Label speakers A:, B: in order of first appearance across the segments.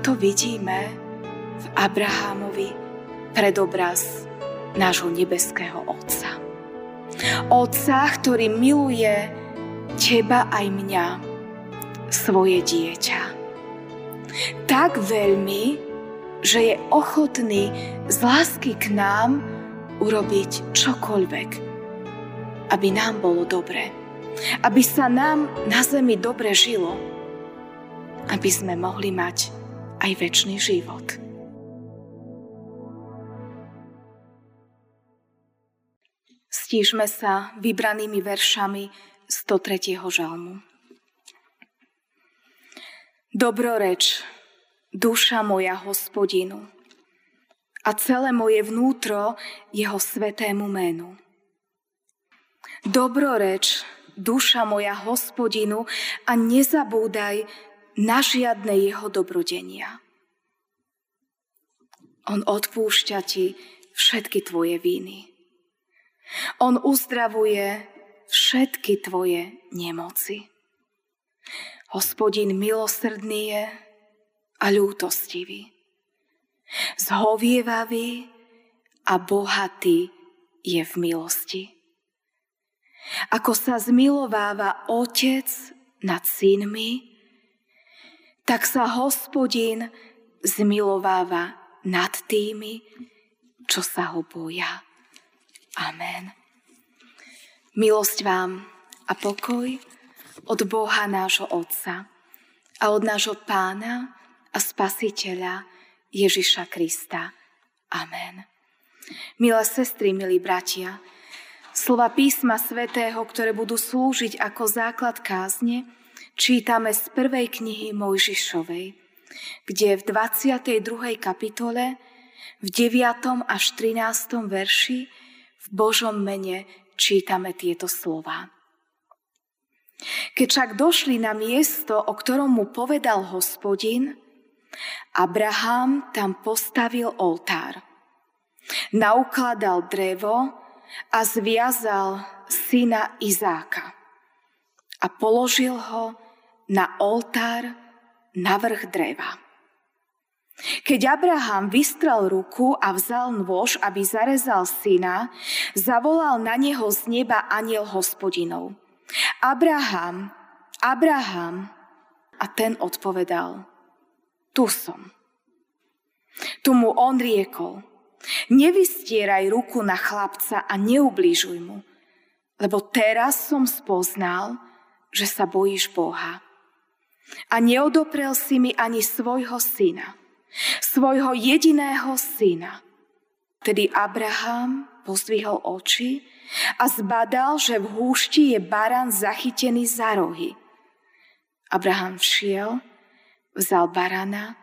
A: tuto vidíme v Abrahámovi predobraz nášho nebeského Otca. Otca, ktorý miluje teba aj mňa, svoje dieťa. Tak veľmi, že je ochotný z lásky k nám urobiť čokoľvek, aby nám bolo dobre. Aby sa nám na zemi dobre žilo. Aby sme mohli mať aj väčší život. Stížme sa vybranými veršami 103. žalmu. Dobroreč, duša moja hospodinu, a celé moje vnútro jeho svetému menu. Dobroreč, duša moja hospodinu, a nezabúdaj na žiadne jeho dobrodenia. On odpúšťa ti všetky tvoje víny. On uzdravuje všetky tvoje nemoci. Hospodin milosrdný je a ľútostivý zhovievavý a bohatý je v milosti. Ako sa zmilováva otec nad synmi, tak sa hospodin zmilováva nad tými, čo sa ho boja. Amen. Milosť vám a pokoj od Boha nášho Otca a od nášho Pána a Spasiteľa Ježiša Krista. Amen. Milé sestry, milí bratia, slova písma svätého, ktoré budú slúžiť ako základ kázne, čítame z prvej knihy Mojžišovej, kde v 22. kapitole v 9. až 13. verši v Božom mene čítame tieto slova. Keď však došli na miesto, o ktorom mu povedal hospodin, Abraham tam postavil oltár. Naukladal drevo a zviazal syna Izáka a položil ho na oltár na vrch dreva. Keď Abraham vystrel ruku a vzal nôž, aby zarezal syna, zavolal na neho z neba aniel hospodinov. Abraham, Abraham. A ten odpovedal, tu som. Tu mu on riekol, nevystieraj ruku na chlapca a neublížuj mu, lebo teraz som spoznal, že sa bojíš Boha. A neodoprel si mi ani svojho syna, svojho jediného syna. Tedy Abraham pozdvihol oči a zbadal, že v húšti je baran zachytený za rohy. Abraham všiel vzal barana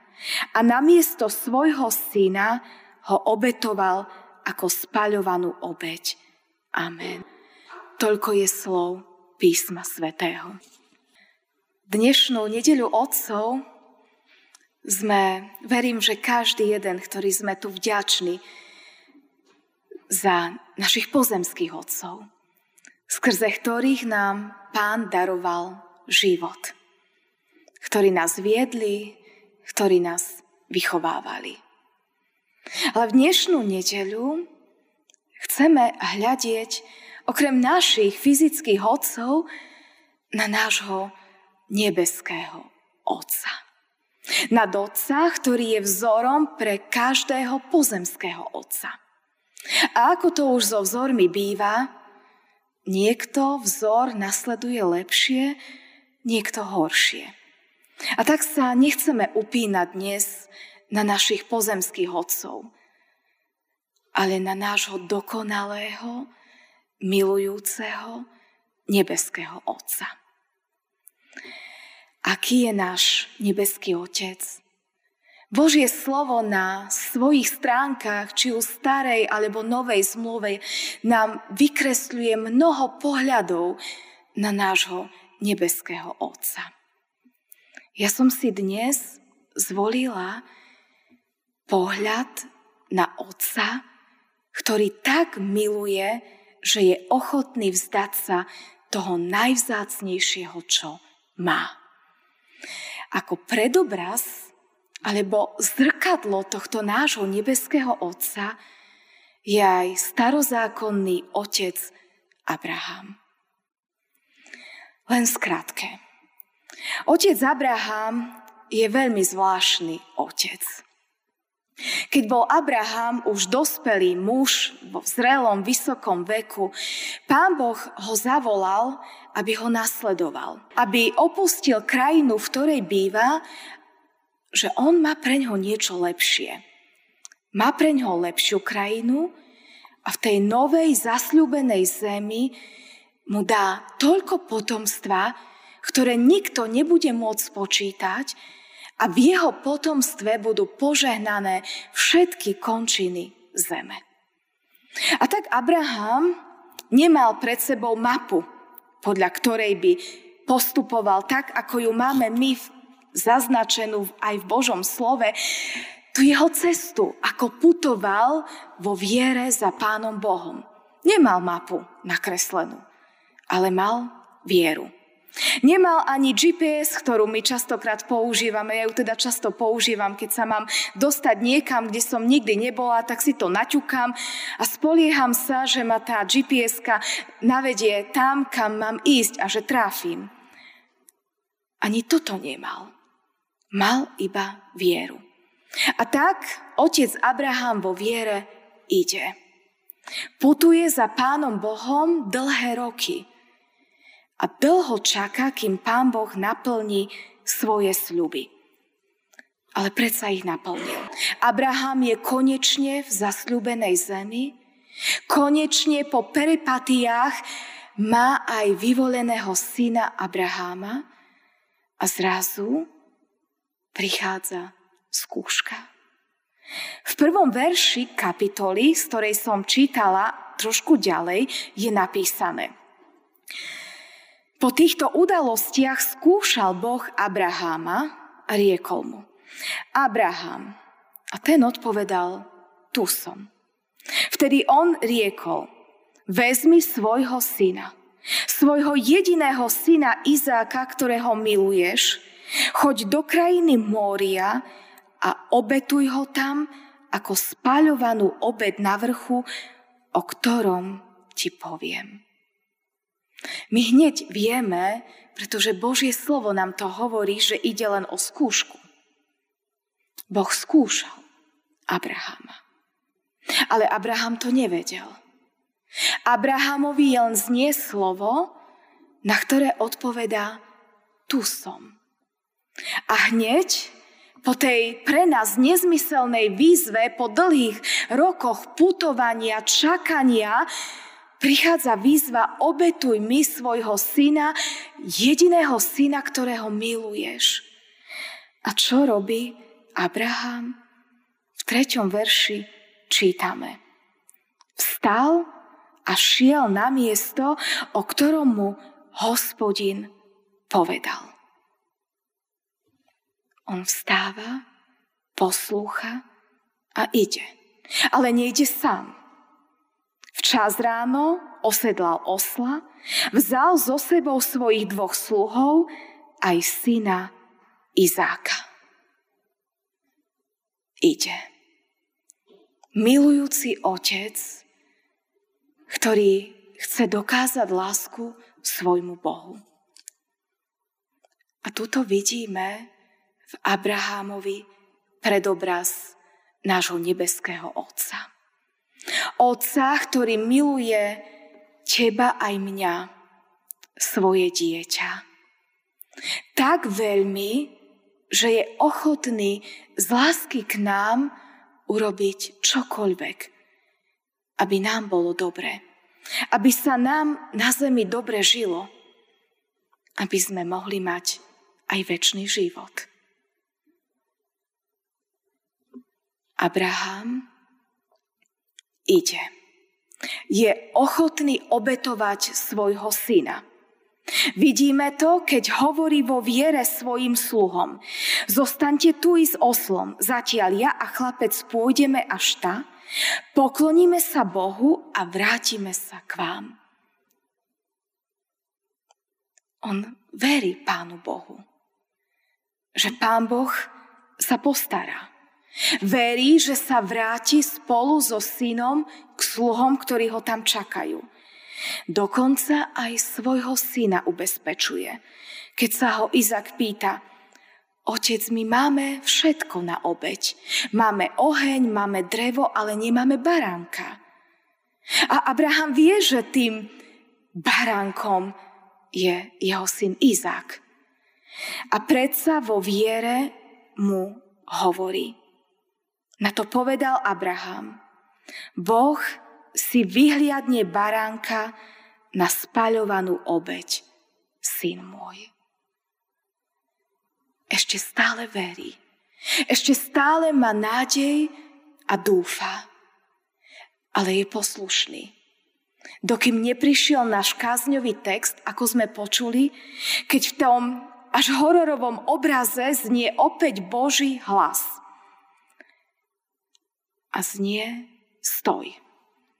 A: a namiesto svojho syna ho obetoval ako spaľovanú obeď. Amen. Toľko je slov písma svätého. Dnešnú nedeľu otcov sme, verím, že každý jeden, ktorý sme tu vďační za našich pozemských otcov, skrze ktorých nám pán daroval život ktorí nás viedli, ktorí nás vychovávali. Ale v dnešnú nedeľu chceme hľadieť okrem našich fyzických otcov na nášho nebeského Otca. Na Otca, ktorý je vzorom pre každého pozemského Otca. A ako to už so vzormi býva, niekto vzor nasleduje lepšie, niekto horšie. A tak sa nechceme upínať dnes na našich pozemských otcov, ale na nášho dokonalého, milujúceho, nebeského Otca. Aký je náš nebeský Otec? Božie slovo na svojich stránkach, či už starej alebo novej zmluve, nám vykresľuje mnoho pohľadov na nášho nebeského Otca. Ja som si dnes zvolila pohľad na Otca, ktorý tak miluje, že je ochotný vzdať sa toho najvzácnejšieho, čo má. Ako predobraz alebo zrkadlo tohto nášho nebeského Otca je aj starozákonný otec Abraham. Len skrátke. Otec Abraham je veľmi zvláštny otec. Keď bol Abraham už dospelý muž vo zrelom, vysokom veku, pán Boh ho zavolal, aby ho nasledoval. Aby opustil krajinu, v ktorej býva, že on má pre ňo niečo lepšie. Má pre ňo lepšiu krajinu a v tej novej zasľúbenej zemi mu dá toľko potomstva, ktoré nikto nebude môcť počítať, a v jeho potomstve budú požehnané všetky končiny zeme. A tak Abraham nemal pred sebou mapu, podľa ktorej by postupoval tak, ako ju máme my zaznačenú aj v Božom slove, tu jeho cestu, ako putoval vo viere za Pánom Bohom. Nemal mapu nakreslenú, ale mal vieru. Nemal ani GPS, ktorú my častokrát používame. Ja ju teda často používam, keď sa mám dostať niekam, kde som nikdy nebola, tak si to naťukám a spolieham sa, že ma tá gps navedie tam, kam mám ísť a že tráfim. Ani toto nemal. Mal iba vieru. A tak otec Abraham vo viere ide. Putuje za pánom Bohom dlhé roky a dlho čaká, kým pán Boh naplní svoje sľuby. Ale predsa ich naplnil. Abraham je konečne v zasľúbenej zemi, konečne po peripatiách má aj vyvoleného syna Abraháma a zrazu prichádza skúška. V prvom verši kapitoly, z ktorej som čítala trošku ďalej, je napísané. Po týchto udalostiach skúšal Boh Abraháma a riekol mu. Abraham. A ten odpovedal, tu som. Vtedy on riekol, vezmi svojho syna, svojho jediného syna Izáka, ktorého miluješ, choď do krajiny Mória a obetuj ho tam ako spaľovanú obed na vrchu, o ktorom ti poviem. My hneď vieme, pretože Božie slovo nám to hovorí, že ide len o skúšku. Boh skúšal Abrahama. Ale Abraham to nevedel. Abrahamovi len znie slovo, na ktoré odpovedá tu som. A hneď po tej pre nás nezmyselnej výzve, po dlhých rokoch putovania, čakania, prichádza výzva, obetuj mi svojho syna, jediného syna, ktorého miluješ. A čo robí Abraham? V treťom verši čítame. Vstal a šiel na miesto, o ktorom mu hospodin povedal. On vstáva, poslúcha a ide. Ale nejde sám. Včas ráno osedlal osla, vzal so sebou svojich dvoch sluhov aj syna Izáka. Ide. Milujúci otec, ktorý chce dokázať lásku svojmu Bohu. A tuto vidíme v Abrahámovi predobraz nášho nebeského Otca. Otca, ktorý miluje teba aj mňa, svoje dieťa. Tak veľmi, že je ochotný z lásky k nám urobiť čokoľvek, aby nám bolo dobre. Aby sa nám na zemi dobre žilo. Aby sme mohli mať aj väčší život. Abraham ide. Je ochotný obetovať svojho syna. Vidíme to, keď hovorí vo viere svojim sluhom. Zostaňte tu i s oslom, zatiaľ ja a chlapec pôjdeme až ta, pokloníme sa Bohu a vrátime sa k vám. On verí Pánu Bohu, že Pán Boh sa postará. Verí, že sa vráti spolu so synom k sluhom, ktorí ho tam čakajú. Dokonca aj svojho syna ubezpečuje. Keď sa ho Izak pýta, Otec, my máme všetko na obeď. Máme oheň, máme drevo, ale nemáme baránka. A Abraham vie, že tým baránkom je jeho syn Izák. A predsa vo viere mu hovorí. Na to povedal Abraham. Boh si vyhliadne baránka na spaľovanú obeď, syn môj ešte stále verí. Ešte stále má nádej a dúfa. Ale je poslušný. Dokým neprišiel náš kázňový text, ako sme počuli, keď v tom až hororovom obraze znie opäť Boží hlas. A znie stoj.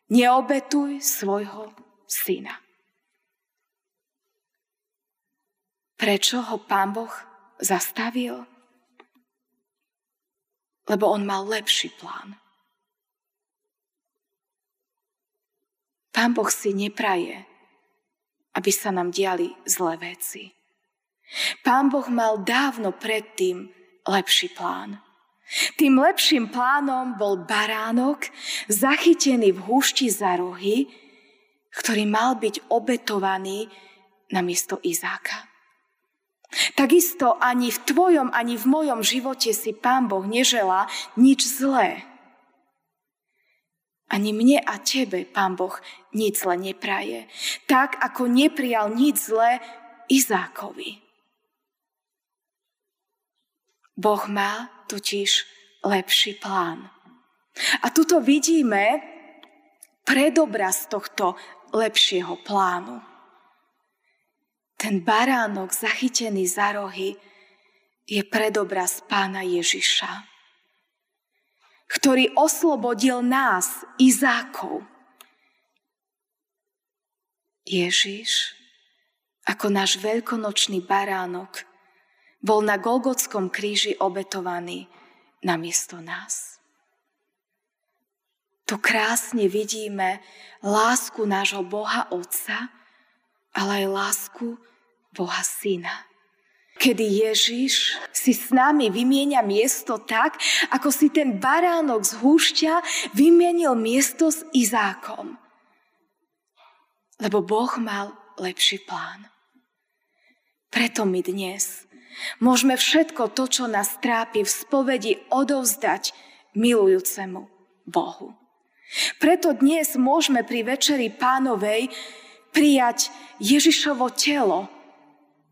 A: Neobetuj svojho syna. Prečo ho pán Boh zastavil? Lebo on mal lepší plán. Pán Boh si nepraje, aby sa nám diali zlé veci. Pán Boh mal dávno predtým lepší plán. Tým lepším plánom bol baránok, zachytený v húšti za rohy, ktorý mal byť obetovaný na miesto Izáka. Takisto ani v tvojom, ani v mojom živote si Pán Boh neželá nič zlé. Ani mne a tebe Pán Boh nič zle nepraje. Tak, ako neprijal nič zlé Izákovi. Boh má totiž lepší plán. A tuto vidíme predobraz tohto lepšieho plánu. Ten baránok zachytený za rohy je predobraz pána Ježiša, ktorý oslobodil nás, Izákov. Ježiš, ako náš veľkonočný baránok, bol na Golgotskom kríži obetovaný namiesto nás. Tu krásne vidíme lásku nášho Boha Otca, ale aj lásku Boha Syna. Kedy Ježiš si s nami vymienia miesto tak, ako si ten baránok z húšťa vymienil miesto s Izákom. Lebo Boh mal lepší plán. Preto my dnes môžeme všetko to, čo nás trápi v spovedi, odovzdať milujúcemu Bohu. Preto dnes môžeme pri Večeri Pánovej prijať Ježišovo telo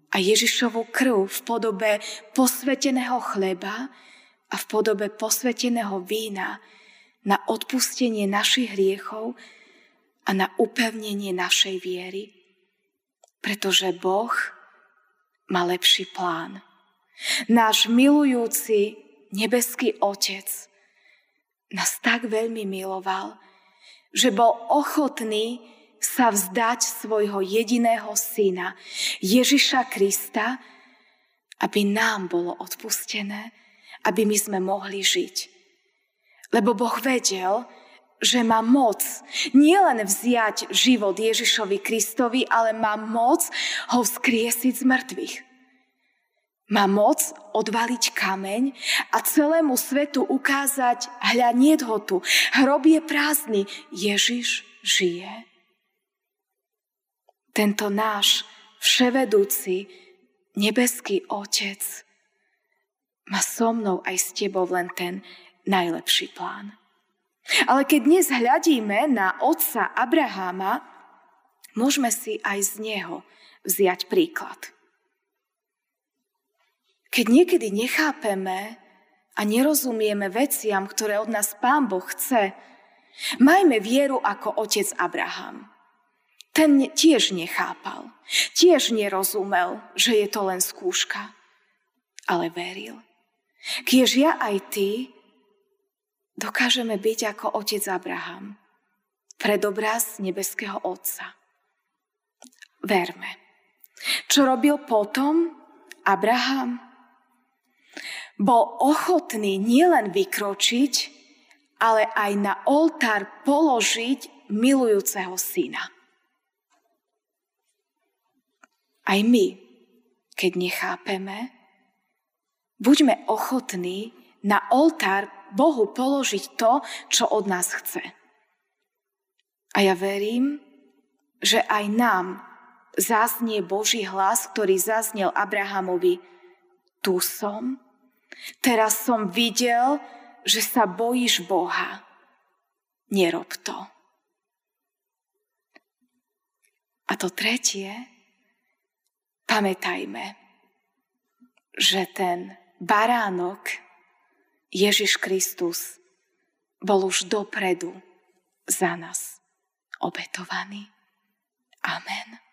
A: a Ježišovu krv v podobe posveteného chleba a v podobe posveteného vína na odpustenie našich hriechov a na upevnenie našej viery. Pretože Boh má lepší plán. Náš milujúci nebeský Otec nás tak veľmi miloval, že bol ochotný sa vzdať svojho jediného syna, Ježiša Krista, aby nám bolo odpustené, aby my sme mohli žiť. Lebo Boh vedel, že má moc nielen vziať život Ježišovi Kristovi, ale má moc ho vzkriesiť z mŕtvych. Má moc odvaliť kameň a celému svetu ukázať, hľa nie ho tu, hrob je prázdny, Ježiš žije. Tento náš vševedúci nebeský Otec má so mnou aj s tebou len ten najlepší plán. Ale keď dnes hľadíme na otca Abraháma, môžeme si aj z neho vziať príklad. Keď niekedy nechápeme a nerozumieme veciam, ktoré od nás Pán Boh chce, majme vieru ako otec Abraham ten tiež nechápal, tiež nerozumel, že je to len skúška, ale veril. Kiež ja aj ty dokážeme byť ako otec Abraham, predobraz nebeského Otca. Verme. Čo robil potom Abraham? bol ochotný nielen vykročiť, ale aj na oltár položiť milujúceho syna. Aj my, keď nechápeme, buďme ochotní na oltár Bohu položiť to, čo od nás chce. A ja verím, že aj nám zaznie Boží hlas, ktorý zaznel Abrahamovi. Tu som, teraz som videl, že sa bojíš Boha. Nerob to. A to tretie, pamätajme, že ten baránok Ježiš Kristus bol už dopredu za nás obetovaný. Amen.